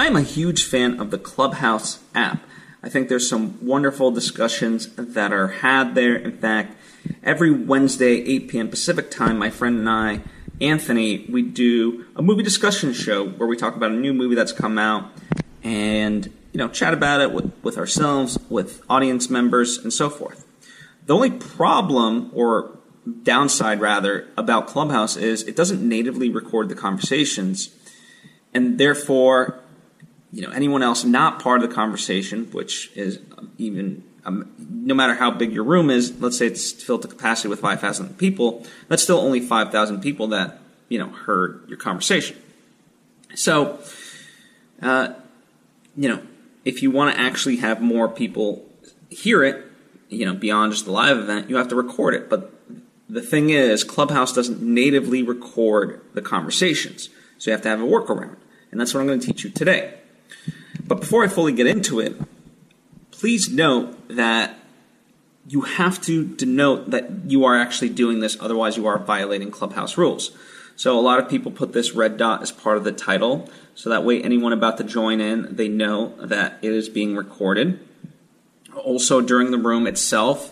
I'm a huge fan of the Clubhouse app. I think there's some wonderful discussions that are had there. In fact, every Wednesday, 8 p.m. Pacific time, my friend and I, Anthony, we do a movie discussion show where we talk about a new movie that's come out and you know chat about it with, with ourselves, with audience members, and so forth. The only problem or downside rather about Clubhouse is it doesn't natively record the conversations, and therefore, you know, anyone else not part of the conversation, which is even um, no matter how big your room is, let's say it's filled to capacity with 5,000 people, that's still only 5,000 people that, you know, heard your conversation. So, uh, you know, if you want to actually have more people hear it, you know, beyond just the live event, you have to record it. But the thing is, Clubhouse doesn't natively record the conversations. So you have to have a workaround. And that's what I'm going to teach you today. But before I fully get into it, please note that you have to denote that you are actually doing this, otherwise, you are violating Clubhouse rules. So a lot of people put this red dot as part of the title, so that way anyone about to join in, they know that it is being recorded. Also, during the room itself,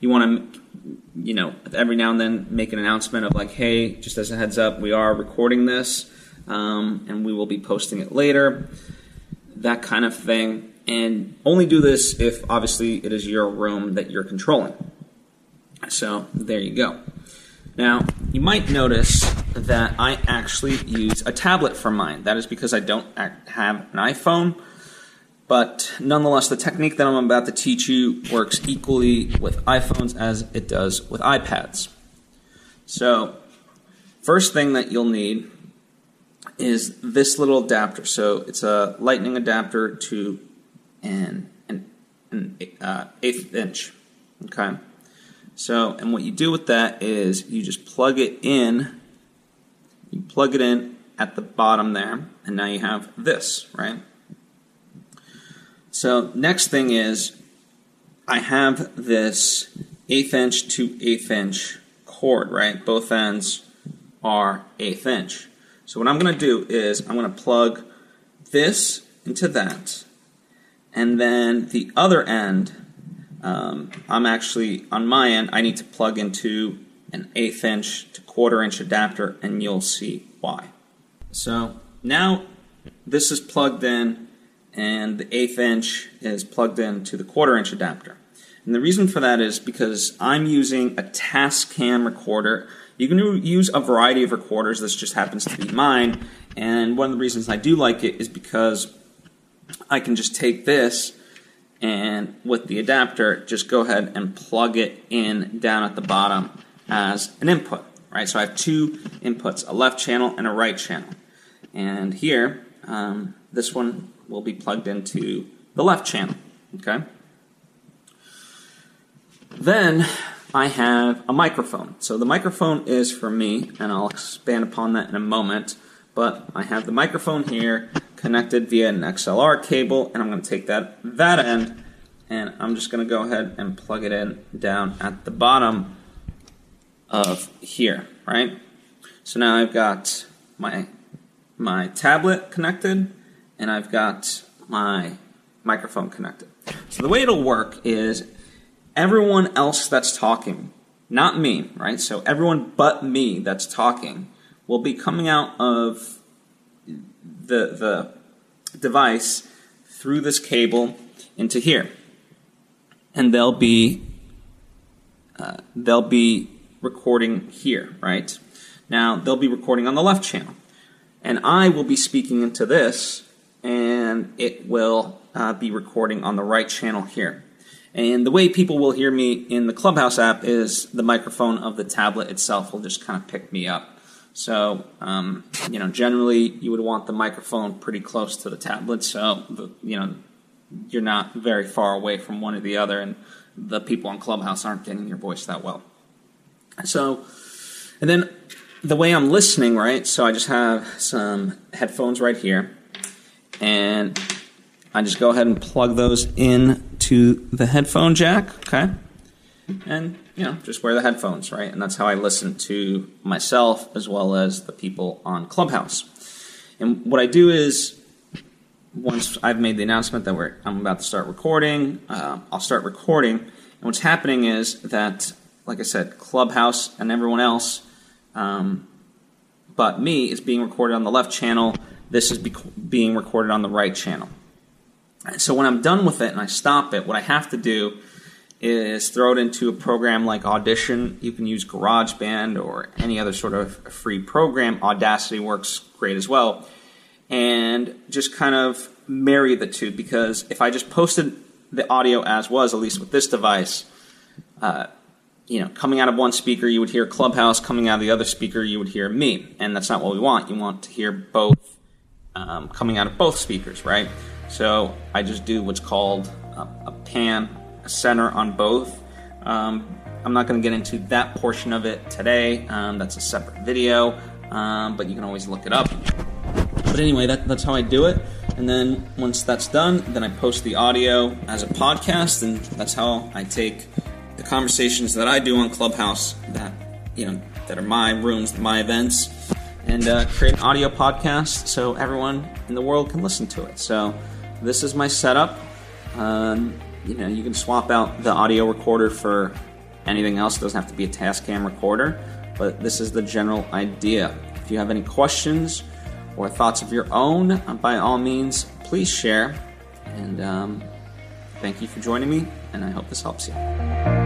you want to you know, every now and then make an announcement of like, hey, just as a heads up, we are recording this um, and we will be posting it later, that kind of thing. And only do this if obviously it is your room that you're controlling. So there you go. Now, you might notice that I actually use a tablet for mine. That is because I don't have an iPhone. But nonetheless, the technique that I'm about to teach you works equally with iPhones as it does with iPads. So, first thing that you'll need is this little adapter. So, it's a lightning adapter to an, an, an uh, eighth inch. Okay. So, and what you do with that is you just plug it in, you plug it in at the bottom there, and now you have this, right? So next thing is I have this eighth inch to eighth inch cord, right? Both ends are eighth inch. So what I'm going to do is I'm going to plug this into that, and then the other end, um, I'm actually on my end. I need to plug into an eighth inch to quarter inch adapter, and you'll see why. So now this is plugged in and the eighth inch is plugged into the quarter inch adapter. And the reason for that is because I'm using a Tascam recorder. You can use a variety of recorders, this just happens to be mine. And one of the reasons I do like it is because I can just take this and with the adapter, just go ahead and plug it in down at the bottom as an input, right? So I have two inputs, a left channel and a right channel. And here, um, this one will be plugged into the left channel. Okay. Then I have a microphone. So the microphone is for me, and I'll expand upon that in a moment. But I have the microphone here connected via an XLR cable, and I'm going to take that that end, and I'm just going to go ahead and plug it in down at the bottom of here, right? So now I've got my my tablet connected, and I've got my microphone connected. So the way it'll work is everyone else that's talking, not me, right? So everyone but me that's talking will be coming out of the the device through this cable into here, and they'll be uh, they'll be recording here, right? Now they'll be recording on the left channel and I will be speaking into this, and it will uh, be recording on the right channel here. And the way people will hear me in the Clubhouse app is the microphone of the tablet itself will just kind of pick me up. So, um, you know, generally you would want the microphone pretty close to the tablet, so you know you're not very far away from one or the other, and the people on Clubhouse aren't getting your voice that well. So, and then the way I'm listening, right? So I just have some headphones right here, and I just go ahead and plug those in to the headphone jack, okay? And you know, just wear the headphones, right? And that's how I listen to myself as well as the people on Clubhouse. And what I do is once I've made the announcement that we're I'm about to start recording, uh, I'll start recording. And what's happening is that, like I said, Clubhouse and everyone else, um, but me, is being recorded on the left channel. This is be- being recorded on the right channel. So when I'm done with it and I stop it, what I have to do is throw it into a program like Audition. You can use GarageBand or any other sort of free program. Audacity works great as well. And just kind of marry the two because if I just posted the audio as was, at least with this device, uh, you know, coming out of one speaker, you would hear Clubhouse. Coming out of the other speaker, you would hear me. And that's not what we want. You want to hear both um, coming out of both speakers, right? So I just do what's called a, a pan, a center on both. Um, I'm not going to get into that portion of it today. Um, that's a separate video, um, but you can always look it up. But anyway, that, that's how I do it. And then once that's done, then I post the audio as a podcast, and that's how I take the conversations that I do on Clubhouse that you know that are my rooms, my events, and uh, create an audio podcast so everyone in the world can listen to it. So this is my setup. Um, you know, you can swap out the audio recorder for anything else. It doesn't have to be a Tascam recorder, but this is the general idea. If you have any questions or thoughts of your own, uh, by all means, please share. And um, thank you for joining me, and I hope this helps you.